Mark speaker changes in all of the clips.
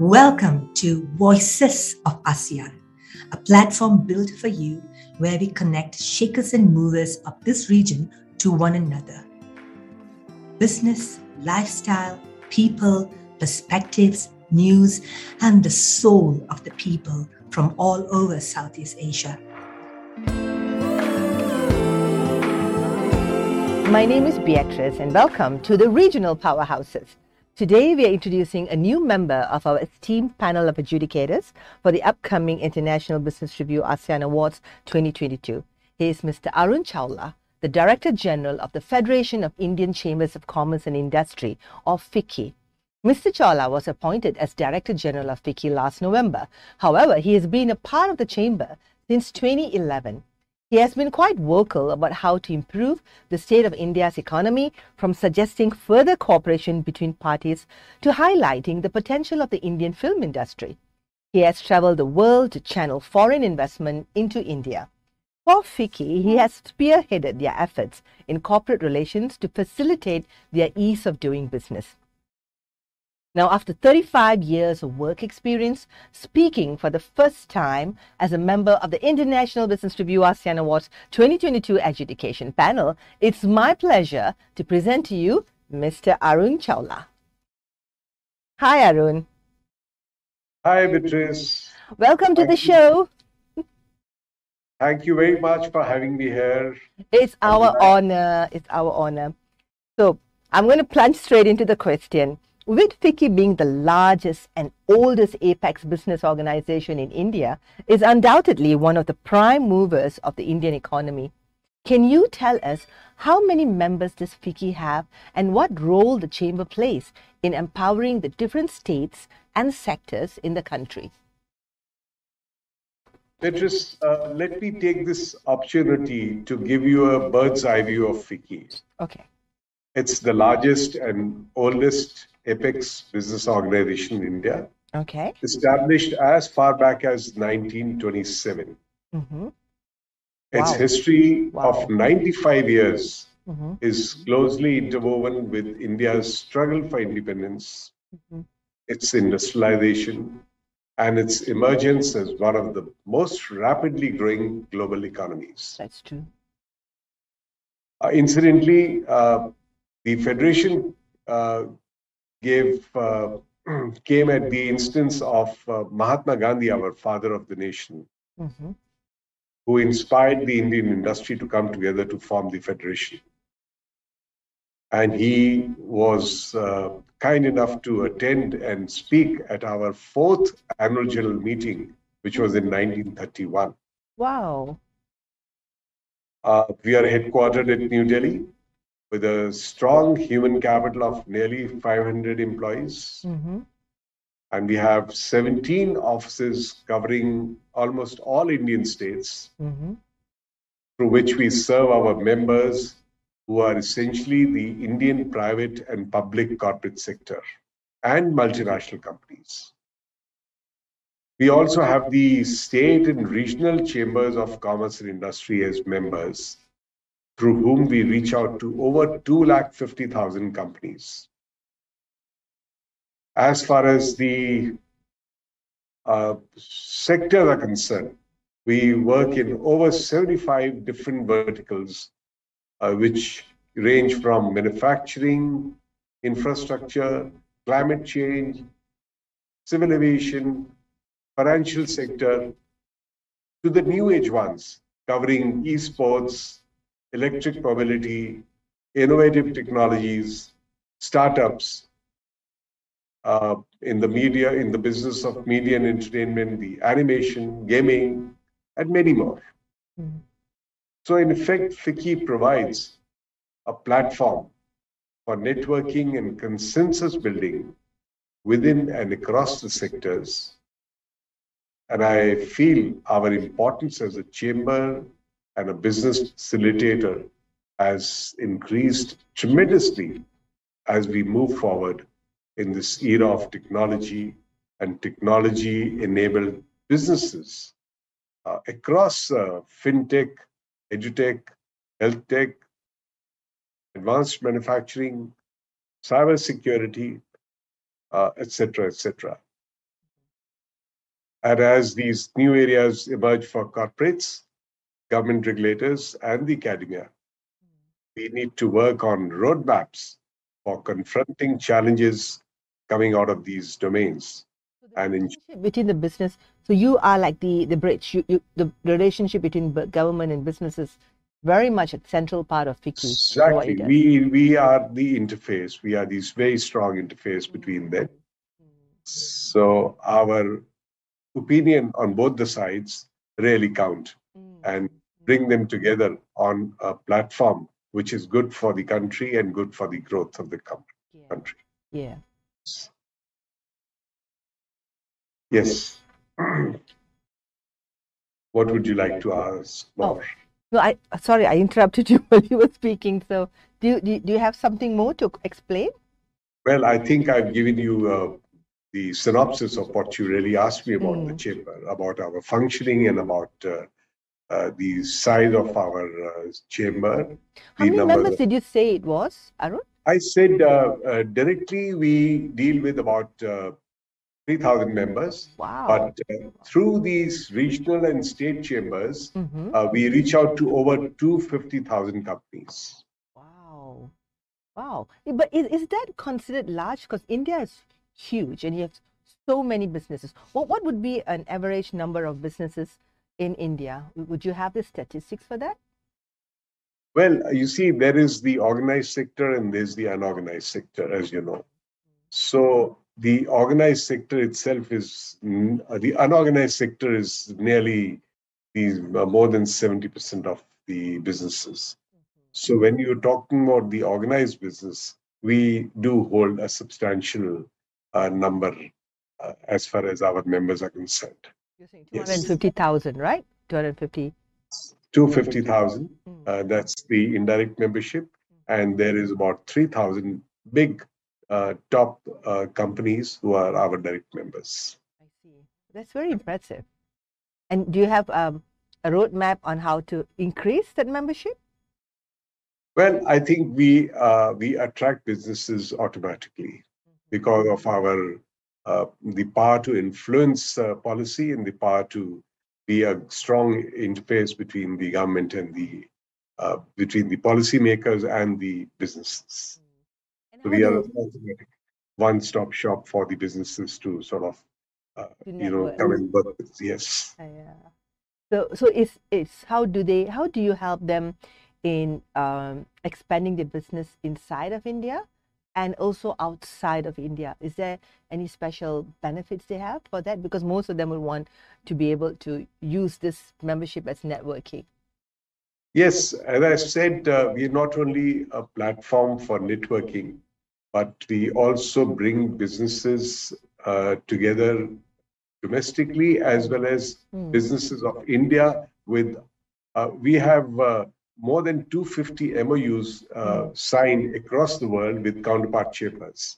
Speaker 1: Welcome to Voices of ASEAN, a platform built for you where we connect shakers and movers of this region to one another. Business, lifestyle, people, perspectives, news, and the soul of the people from all over Southeast Asia.
Speaker 2: My name is Beatrice, and welcome to the Regional Powerhouses. Today, we are introducing a new member of our esteemed panel of adjudicators for the upcoming International Business Review ASEAN Awards 2022. He is Mr. Arun Chawla, the Director General of the Federation of Indian Chambers of Commerce and Industry, or FICCI. Mr. Chawla was appointed as Director General of FICCI last November. However, he has been a part of the chamber since 2011. He has been quite vocal about how to improve the state of India's economy, from suggesting further cooperation between parties to highlighting the potential of the Indian film industry. He has traveled the world to channel foreign investment into India. For FICCI, he has spearheaded their efforts in corporate relations to facilitate their ease of doing business. Now, after 35 years of work experience, speaking for the first time as a member of the International Business Review ASEAN Awards 2022 Adjudication Panel, it's my pleasure to present to you Mr. Arun Chawla. Hi, Arun.
Speaker 3: Hi, Beatrice.
Speaker 2: Welcome to
Speaker 3: Thank
Speaker 2: the
Speaker 3: you.
Speaker 2: show.
Speaker 3: Thank you very much for having me here.
Speaker 2: It's our honor. It's our honor. So, I'm going to plunge straight into the question. With FICCI being the largest and oldest apex business organization in India, is undoubtedly one of the prime movers of the Indian economy. Can you tell us how many members does FICCI have and what role the chamber plays in empowering the different states and sectors in the country?
Speaker 3: Beatrice, uh, let me take this opportunity to give you a bird's eye view of FICCI.
Speaker 2: Okay.
Speaker 3: It's the largest and oldest apex business organization in India,
Speaker 2: Okay.
Speaker 3: established as far back as 1927.
Speaker 2: Mm-hmm.
Speaker 3: Its
Speaker 2: Wow.
Speaker 3: history
Speaker 2: Wow.
Speaker 3: of 95 years
Speaker 2: Mm-hmm.
Speaker 3: is closely interwoven with India's struggle for independence,
Speaker 2: Mhm.
Speaker 3: its industrialization, and its emergence as one of the most rapidly growing global economies.
Speaker 2: That's true.
Speaker 3: Uh, incidentally, uh, the Federation uh, gave uh, came at the instance of uh, Mahatma Gandhi, our father of the nation,
Speaker 2: Mm-hmm.
Speaker 3: who inspired the Indian industry to come together to form the Federation. And he was uh, kind enough to attend and speak at our fourth annual general meeting, which was in 1931.
Speaker 2: Wow.
Speaker 3: Uh, we are headquartered at New Delhi with a strong human capital of nearly 500 employees.
Speaker 2: Mm-hmm.
Speaker 3: And we have 17 offices covering almost all Indian states
Speaker 2: Mm-hmm.
Speaker 3: through which we serve our members who are essentially the Indian private and public corporate sector and multinational companies. We also have the state and regional chambers of commerce and industry as members, through whom we reach out to over 250,000 companies. As far as the uh, sectors are concerned, we work in over 75 different verticals, uh, which range from manufacturing, infrastructure, climate change, civil aviation, financial sector, to the new age ones, covering esports, electric mobility, innovative technologies, startups, uh, in the media, in the business of media and entertainment, the animation, gaming, and many more.
Speaker 2: Mhm.
Speaker 3: So, in effect, FICCI provides a platform for networking and consensus building within and across the sectors. And I feel our importance as a chamber and a business facilitator has increased tremendously as we move forward in this era of technology and technology enabled businesses uh, across uh, fintech, edutech, health tech, advanced manufacturing, cybersecurity, uh, et cetera, et cetera. And as these new areas emerge for corporates, government regulators, and the academia, we need to work on roadmaps for confronting challenges coming out of these domains.
Speaker 2: So the
Speaker 3: And in-
Speaker 2: between the business, so you are like the the bridge. You, you the relationship between government and business is very much a central part of FICCI.
Speaker 3: Exactly. We we are the interface. We are this very strong interface between them. Mm-hmm. Mm-hmm. So our opinion on both the sides really count and bring them together on a platform which is good for the country and good for the growth of the country.
Speaker 2: yeah.
Speaker 3: Yes. what would you like to ask more?
Speaker 2: No, I sorry, I interrupted you while you were speaking. So, do you, do you, have something more to explain?
Speaker 3: Well, I think I've given you uh, the synopsis of what you really asked me about the
Speaker 2: Mm.
Speaker 3: chamber, about our functioning and about uh, uh, the size of our uh, chamber.
Speaker 2: How
Speaker 3: The
Speaker 2: many
Speaker 3: number
Speaker 2: members did you say it was, Arun?
Speaker 3: I said uh, uh, directly we deal with about uh, 3,000 members,
Speaker 2: Wow.
Speaker 3: but uh, through these regional and state chambers,
Speaker 2: Mhm.
Speaker 3: uh, we reach out to over 250,000 companies.
Speaker 2: Wow. Wow. Eh, But is, is that considered large? Because India is huge and you have so many businesses. What, what would be an average number of businesses in India? Would you have the statistics for that?
Speaker 3: Well, you see, there is the organized sector and there's the unorganized sector, as you know. So the organized sector itself is uh, the unorganized sector is nearly the uh, more than 70% of the businesses. So when you're talking about the organized business, we do hold a substantial uh, number uh, as far as our members are concerned.
Speaker 2: You're saying
Speaker 3: Yes.
Speaker 2: 250,000, right? 250.
Speaker 3: 250,000
Speaker 2: Mm.
Speaker 3: Uh, that's the indirect membership. And there is about 3,000 big uh, top uh, companies who are our direct members.
Speaker 2: I see. That's very impressive. And do you have um, a roadmap on how to increase that membership?
Speaker 3: Well, I think we uh, we attract businesses automatically because of our uh, the power to influence uh, policy and the power to be a strong interface between the government and the uh, between the policymakers and the businesses.
Speaker 2: And
Speaker 3: So we are a one-stop shop for the businesses to sort of, uh, you know, come and work with. Yes.
Speaker 2: Yeah. So, so it's, it's how do they, how do you help them in um, expanding their business inside of India and also outside of India? Is there any special benefits they have for that? Because most of them will want to be able to use this membership as networking.
Speaker 3: Yes, as I said, uh, we are not only a platform for networking, but we also bring businesses uh, together domestically as well as
Speaker 2: Hmm.
Speaker 3: businesses of India. With uh, we have uh, more than 250 MOUs uh, signed across the world with counterpart.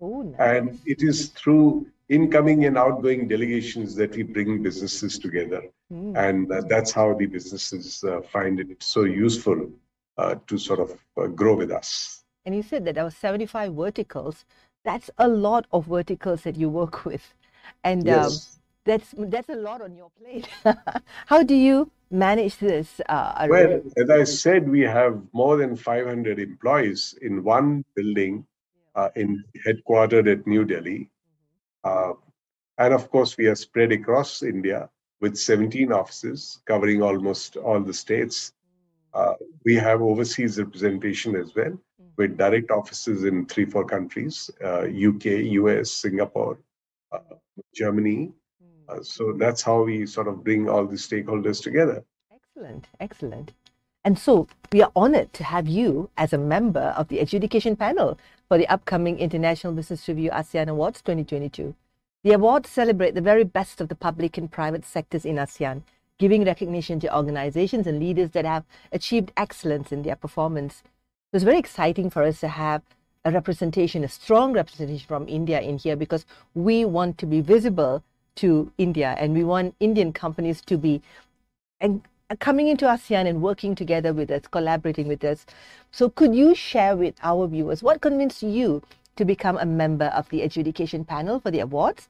Speaker 2: Oh, nice.
Speaker 3: And it is through incoming and outgoing delegations that we bring businesses together.
Speaker 2: Hmm.
Speaker 3: And uh, that's how the businesses uh, find it so useful uh, to sort of uh, grow with us.
Speaker 2: And you said that there were 75 verticals. That's a lot of verticals that you work with. And um,
Speaker 3: Yes.
Speaker 2: that's that's a lot on your plate. How do you manage this? Uh,
Speaker 3: Well, as I said, we have more than 500 employees in one building uh, in headquartered at New Delhi. Uh, and of course, we are spread across India with 17 offices covering almost all the states. Uh, we have overseas representation as well, with direct offices in three, four countries uh, UK, US, Singapore, uh, Germany. Uh, so that's how we sort of bring all the stakeholders together.
Speaker 2: Excellent, excellent. And so we are honored to have you as a member of the adjudication panel for the upcoming International Business Review ASEAN Awards 2022. The awards celebrate the very best of the public and private sectors in ASEAN, giving recognition to organizations and leaders that have achieved excellence in their performance. So it's very exciting for us to have a representation, a strong representation from India in here because we want to be visible to India and we want Indian companies to be and coming into ASEAN and working together with us, collaborating with us. So, could you share with our viewers what convinced you to become a member of the adjudication panel for the awards?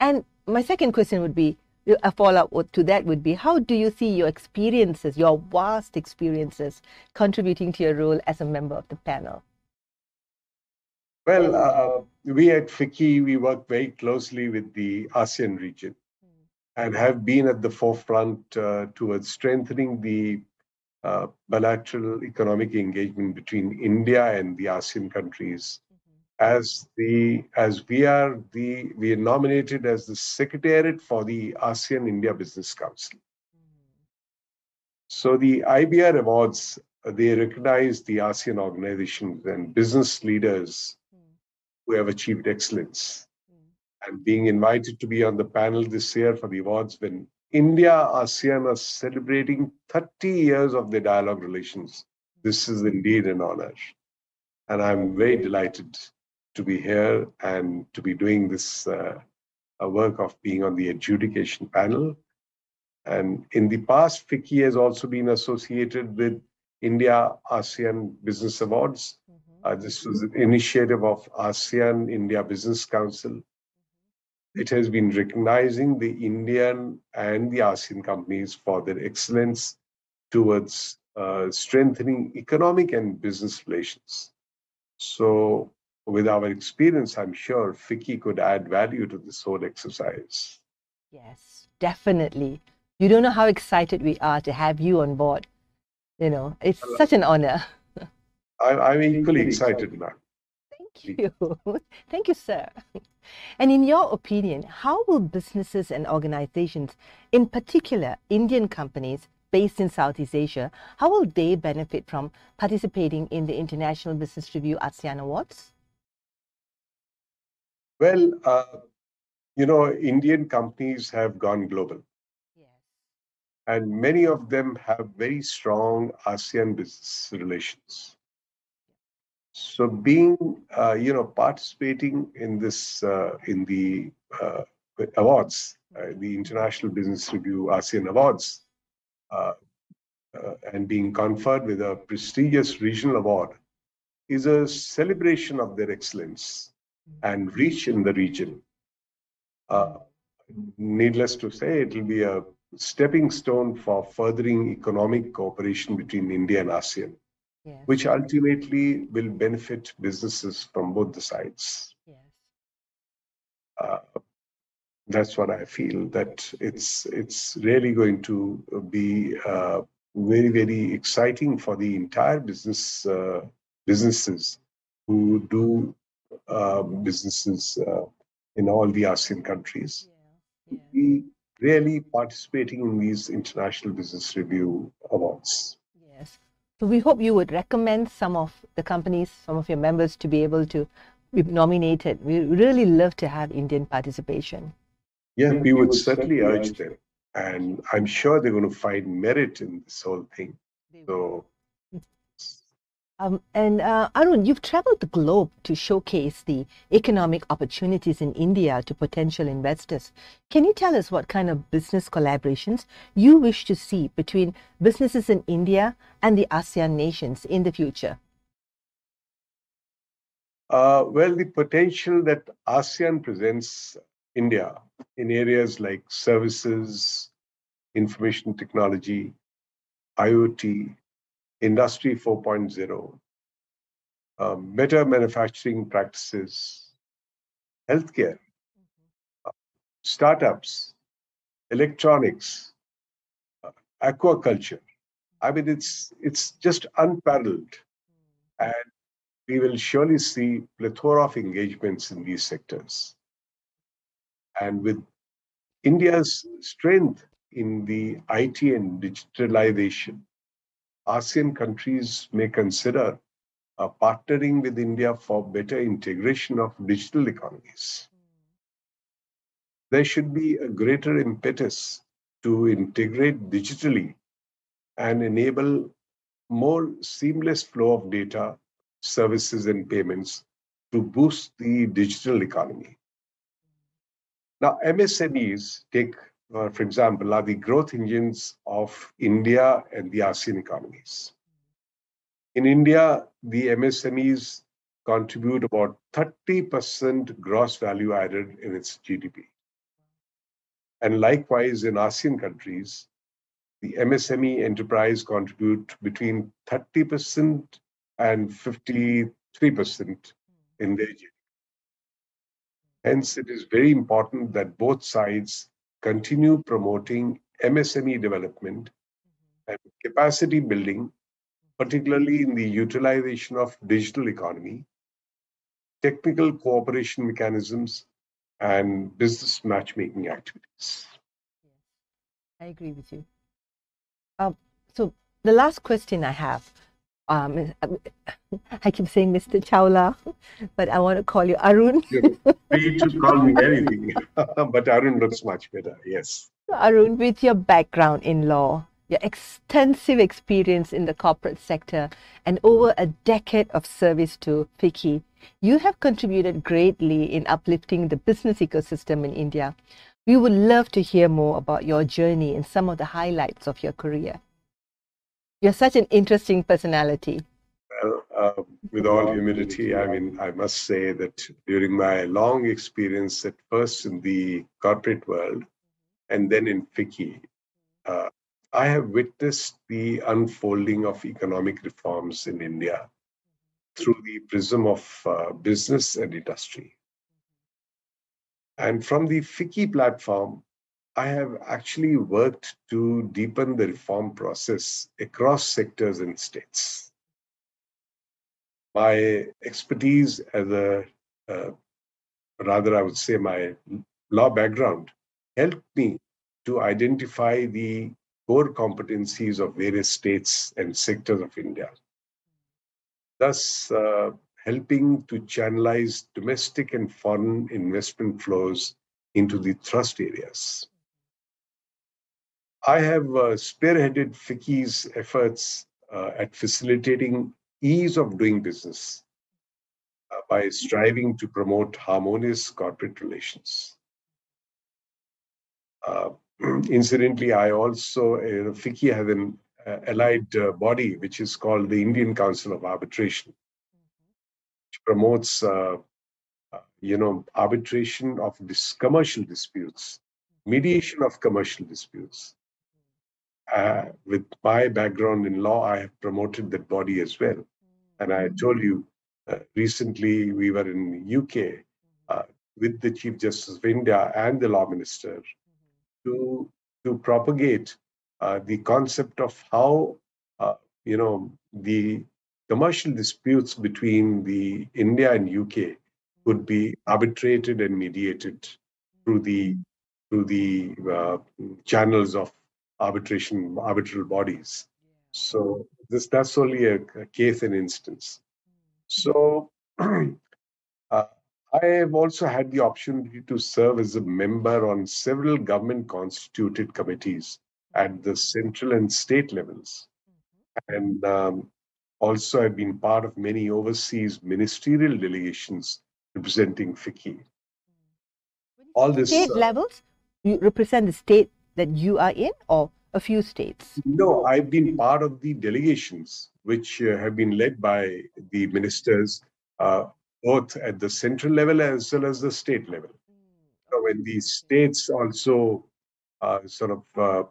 Speaker 2: And my second question would be a follow-up to that would be how do you see your experiences your vast experiences contributing to your role as a member of the panel
Speaker 3: well uh, we at FICCI we work very closely with the asean region mm. and have been at the forefront uh, towards strengthening the uh, bilateral economic engagement between india and the asean countries as the as we are the we are nominated as the secretariat for the ASEAN India Business Council. So the IBR awards they recognize the ASEAN organizations and business leaders who have achieved excellence. And being invited to be on the panel this year for the awards when India ASEAN are celebrating 30 years of their dialogue relations. This is indeed an honor. And I'm very delighted to be here and to be doing this uh, work of being on the adjudication panel. And in the past, FICCI has also been associated with India ASEAN Business Awards. Mm-hmm. Uh, this was an initiative of ASEAN India Business Council. It has been recognizing the Indian and the ASEAN companies for their excellence towards uh, strengthening economic and business relations. So with our experience, I'm sure FICCI could add value to this whole exercise.
Speaker 2: Yes, definitely. You don't know how excited we are to have you on board. You know, it's Hello. such an honor.
Speaker 3: I, am equally excited, ma'am.
Speaker 2: Thank you. Thank you, sir. And in your opinion, how will businesses and organizations, in particular Indian companies based in Southeast Asia, how will they benefit from participating in the International Business Review ASEAN Awards?
Speaker 3: Well, uh, you know, Indian companies have gone global. And many of them have very strong ASEAN business relations. So being, uh, you know, participating in this, uh, in the uh, awards, uh, the International Business Review ASEAN Awards, uh, and being conferred with a prestigious regional award is a celebration of their excellence and reach in the region. Uh, needless to say, it will be a stepping stone for furthering economic cooperation between India and ASEAN, yes. which ultimately will benefit businesses from both the sides. Yes. Uh, that's what I feel. That it's it's really going to be uh, very very exciting for the entire business uh, businesses who do uh, businesses uh, in all the ASEAN countries. Yeah, yeah. We really participating in these international business review awards.
Speaker 2: Yes. So we hope you would recommend some of the companies, some of your members to be able to be nominated. We really love to have Indian participation.
Speaker 3: Yeah, we would certainly urge them. And I'm sure they're going to find merit in this whole thing. So
Speaker 2: um, and uh, Arun, you've traveled the globe to showcase the economic opportunities in India to potential investors. Can you tell us what kind of business collaborations you wish to see between businesses in India and the ASEAN nations in the future?
Speaker 3: Uh, well, the potential that ASEAN presents India in areas like services, information technology, IoT, Industry 4.0, um, better manufacturing practices, healthcare, uh, startups, electronics, uh, aquaculture. I mean, it's it's just unparalleled, and we will surely see plethora of engagements in these sectors. And with India's strength in the IT and digitalization, ASEAN countries may consider uh, partnering with India for better integration of digital economies. There should be a greater impetus to integrate digitally and enable more seamless flow of data, services, and payments to boost the digital economy. Now, MSMEs take uh, for example, are the growth engines of India and the ASEAN economies. In India, the MSMEs contribute about 30% gross value added in its GDP. And likewise, in ASEAN countries, the MSME enterprise contribute between 30% and 53% in their GDP. Hence, it is very important that both sides continue promoting MSME development and capacity building, particularly in the utilization of digital economy, technical cooperation mechanisms, and business matchmaking activities.
Speaker 2: I agree with you. Um, so the last question I have, um, I keep saying Mr. Chawla, but I want to call you Arun.
Speaker 3: Free to call me anything, but Arun looks much better. Yes.
Speaker 2: Arun, with your background in law, your extensive experience in the corporate sector, and over a decade of service to FICCI, you have contributed greatly in uplifting the business ecosystem in India. We would love to hear more about your journey and some of the highlights of your career. You're such an interesting personality.
Speaker 3: Well, uh, with all humility, I mean, I must say that during my long experience, at first in the corporate world and then in FICCI, uh, I have witnessed the unfolding of economic reforms in India through the prism of uh, business and industry. And from the FICCI platform, I have actually worked to deepen the reform process across sectors and states. My expertise as a, uh, rather, I would say, my law background helped me to identify the core competencies of various states and sectors of India. Thus, uh, helping to channelize domestic and foreign investment flows into the thrust areas. I have uh, spearheaded FICCI's efforts uh, at facilitating ease of doing business uh, by striving to promote harmonious corporate relations. Uh, incidentally, I also, uh, FICCI has an uh, allied body which is called the Indian Council of Arbitration which promotes you know arbitration of commercial disputes mediation of commercial disputes uh, with my background in law i have promoted that body as well. And i told you uh, recently we were in uk uh, with the chief justice of india and the law minister to to propagate uh, the concept of how you know the commercial disputes between the India and UK could be arbitrated and mediated through the through the uh, channels of arbitration arbitral bodies. So this that's only a, a case and instance. So uh, I have also had the opportunity to serve as a member on several government constituted committees at the central and state levels. And um, also, I've been part of many overseas ministerial delegations representing FICCI.
Speaker 2: All this state uh, levels, you represent the state that you are in, or a few states?
Speaker 3: No, I've been part of the delegations which uh, have been led by the ministers, uh, both at the central level as well as the state level. So when the states also uh, sort of uh,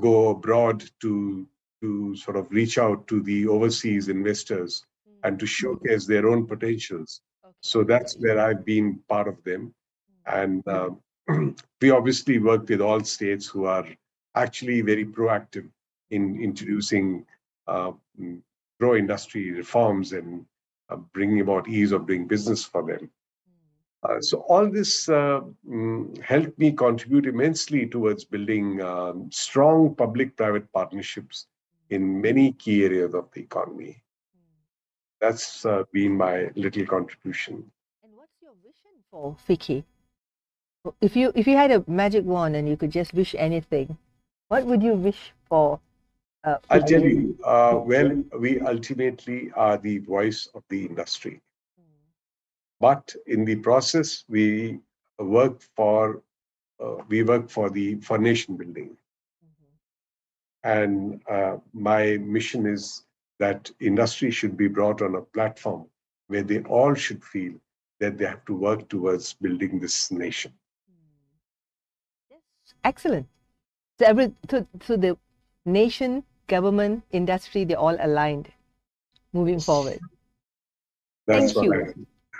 Speaker 3: go abroad to to sort of reach out to the overseas investors and to showcase their own potentials. So that's where I've been part of them. And uh, we obviously work with all states who are actually very proactive in introducing uh, mm, pro industry reforms and uh, bringing about ease of doing business for them. Uh, so all this uh, mm, helped me contribute immensely towards building um, strong public-private partnerships in many key areas of the economy. That's uh, been my little contribution.
Speaker 2: And what's your vision for FICCI? If you if you had a magic wand and you could just wish anything, what would you wish for?
Speaker 3: Uh, I'll tell you. Uh, well, we ultimately are the voice of the industry, but in the process, we work for uh, we work for the for nation building. And uh, my mission is that industry should be brought on a platform where they all should feel that they have to work towards building this nation.
Speaker 2: Excellent. So every so, so the nation, government, industry, they're all aligned moving forward.
Speaker 3: That's
Speaker 2: Thank you.
Speaker 3: I-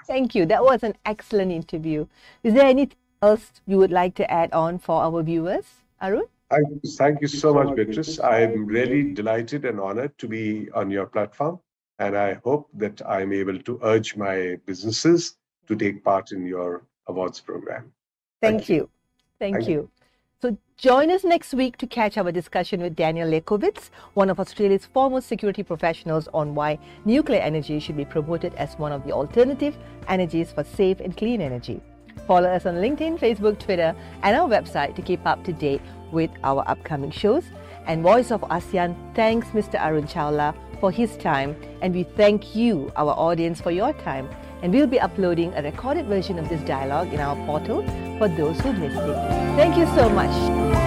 Speaker 2: Thank you. That was an excellent interview. Is there anything else you would like to add on for our viewers, Arun?
Speaker 3: Thank you, thank you so much, Beatrice. I'm really delighted and honored to be on your platform. And I hope that I'm able to urge my businesses to take part in your awards program.
Speaker 2: Thank,
Speaker 3: Thank
Speaker 2: you. Thank,
Speaker 3: Thank
Speaker 2: you. So join us next week to catch our discussion with Daniel Lekowitz, one of Australia's foremost security professionals on why nuclear energy should be promoted as one of the alternative energies for safe and clean energy. Follow us on LinkedIn, Facebook, Twitter, and our website to keep up to date with our upcoming shows. And Voice of ASEAN thanks Mr. Arun Chawla for his time, and we thank you, our audience, for your time. And we'll be uploading a recorded version of this dialogue in our portal for those who missed it. Thank you so much.